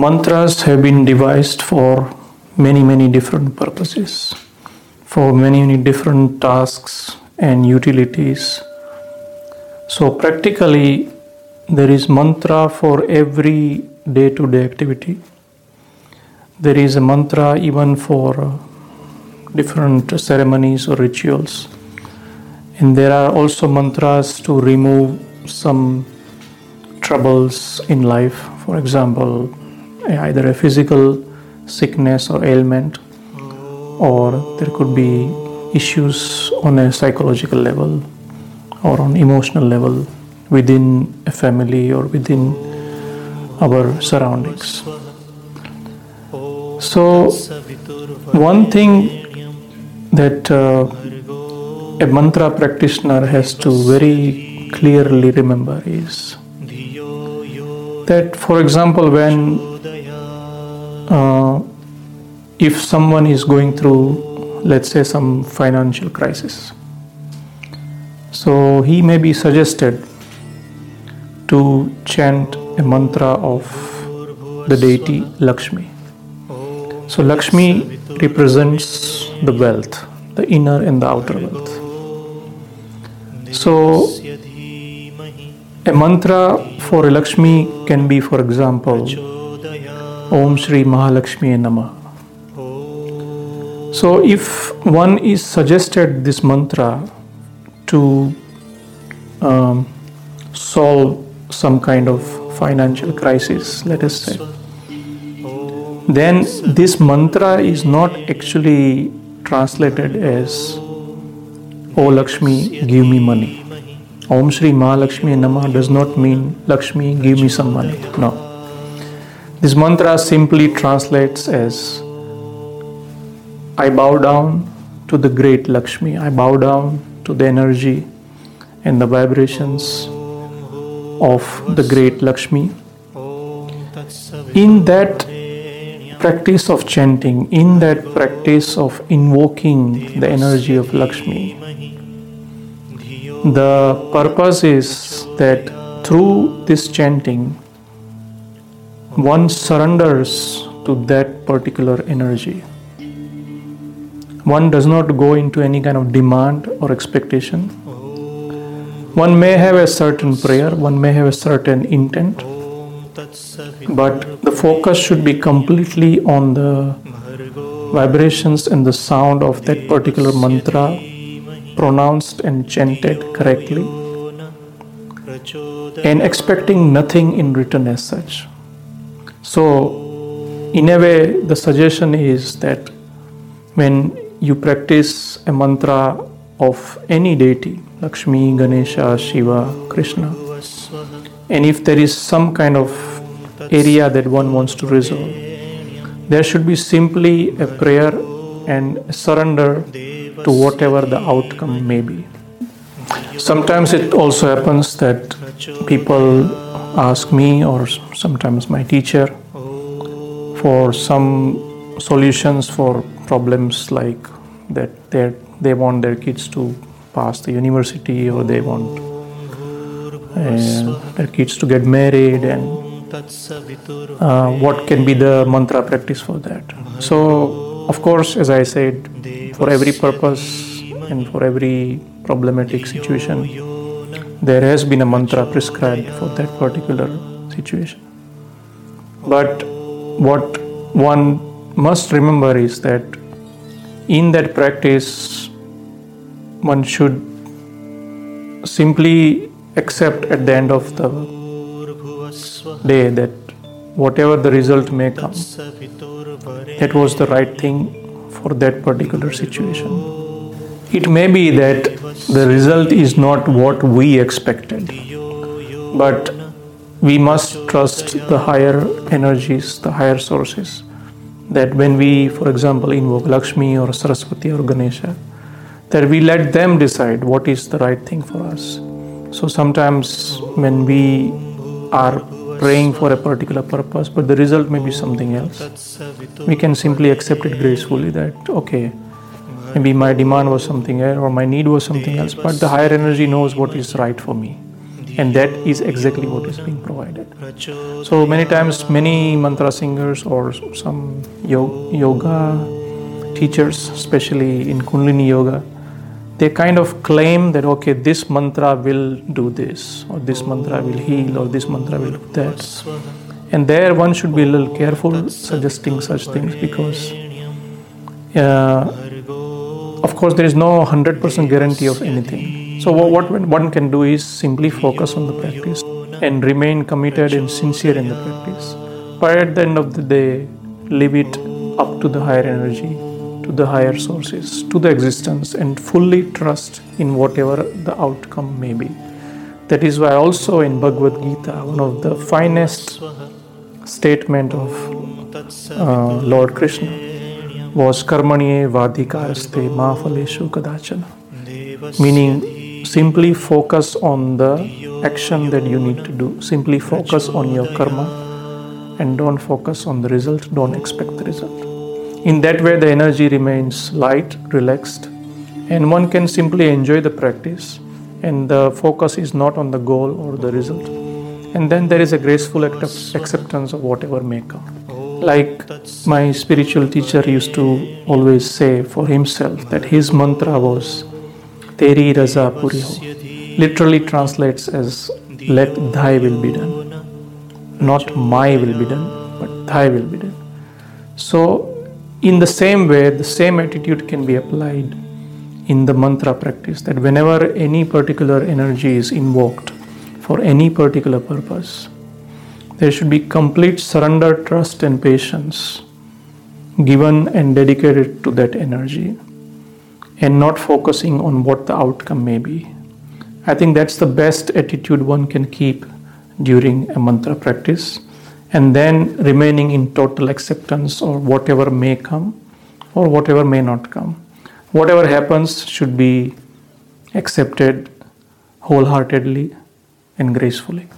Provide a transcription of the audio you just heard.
mantras have been devised for many, many different purposes, for many, many different tasks and utilities. So, practically, there is mantra for every day to day activity. There is a mantra even for different ceremonies or rituals. And there are also mantras to remove some troubles in life. For example, either a physical sickness or ailment, or there could be issues on a psychological level or on emotional level within a family or within our surroundings. So, one thing that uh, a mantra practitioner has to very clearly remember is that, for example, when if someone is going through, let's say, some financial crisis, so he may be suggested to chant a mantra of the deity Lakshmi. So, Lakshmi represents the wealth, the inner and the outer wealth. So, a mantra for Lakshmi can be, for example, Om Shri Mahalakshmi Namah. So, if one is suggested this mantra to um, solve some kind of financial crisis, let us say, then this mantra is not actually translated as O Lakshmi, give me money. Om Shri Mahalakshmi Namah does not mean Lakshmi, give me some money. No. This mantra simply translates as I bow down to the great Lakshmi. I bow down to the energy and the vibrations of the great Lakshmi. In that practice of chanting, in that practice of invoking the energy of Lakshmi, the purpose is that through this chanting, one surrenders to that particular energy. One does not go into any kind of demand or expectation. One may have a certain prayer, one may have a certain intent, but the focus should be completely on the vibrations and the sound of that particular mantra pronounced and chanted correctly and expecting nothing in return as such. So, in a way, the suggestion is that when you practice a mantra of any deity, Lakshmi, Ganesha, Shiva, Krishna, and if there is some kind of area that one wants to resolve, there should be simply a prayer and surrender to whatever the outcome may be. Sometimes it also happens that people ask me or sometimes my teacher for some solutions for problems like that they they want their kids to pass the university or they want uh, their kids to get married and uh, what can be the mantra practice for that. So of course as i said for every purpose and for every problematic situation there has been a mantra prescribed for that particular situation. But what one must remember is that in that practice one should simply accept at the end of the day that whatever the result may come, that was the right thing for that particular situation. It may be that the result is not what we expected, but we must trust the higher energies, the higher sources. That when we, for example, invoke Lakshmi or Saraswati or Ganesha, that we let them decide what is the right thing for us. So sometimes when we are praying for a particular purpose, but the result may be something else, we can simply accept it gracefully that, okay, maybe my demand was something else or my need was something else, but the higher energy knows what is right for me. And that is exactly what is being provided. So many times many mantra singers or some yoga teachers especially in kundalini yoga they kind of claim that okay this mantra will do this or this mantra will heal or this mantra will do that. And there one should be a little careful suggesting such things because uh, of course there is no 100% guarantee of anything so what one can do is simply focus on the practice and remain committed and sincere in the practice but at the end of the day leave it up to the higher energy to the higher sources to the existence and fully trust in whatever the outcome may be that is why also in bhagavad gita one of the finest statement of uh, lord krishna was karmaniye vadikaraste ma phaleshu kadachana. Meaning, simply focus on the action that you need to do. Simply focus on your karma and don't focus on the result, don't expect the result. In that way, the energy remains light, relaxed, and one can simply enjoy the practice, and the focus is not on the goal or the result. And then there is a graceful act of acceptance of whatever may come like my spiritual teacher used to always say for himself that his mantra was Teri Raza Puri Ho. Literally translates as let thy will be done. Not my will be done, but thy will be done. So in the same way, the same attitude can be applied in the mantra practice that whenever any particular energy is invoked for any particular purpose, there should be complete surrender, trust, and patience given and dedicated to that energy and not focusing on what the outcome may be. I think that's the best attitude one can keep during a mantra practice and then remaining in total acceptance or whatever may come or whatever may not come. Whatever happens should be accepted wholeheartedly and gracefully.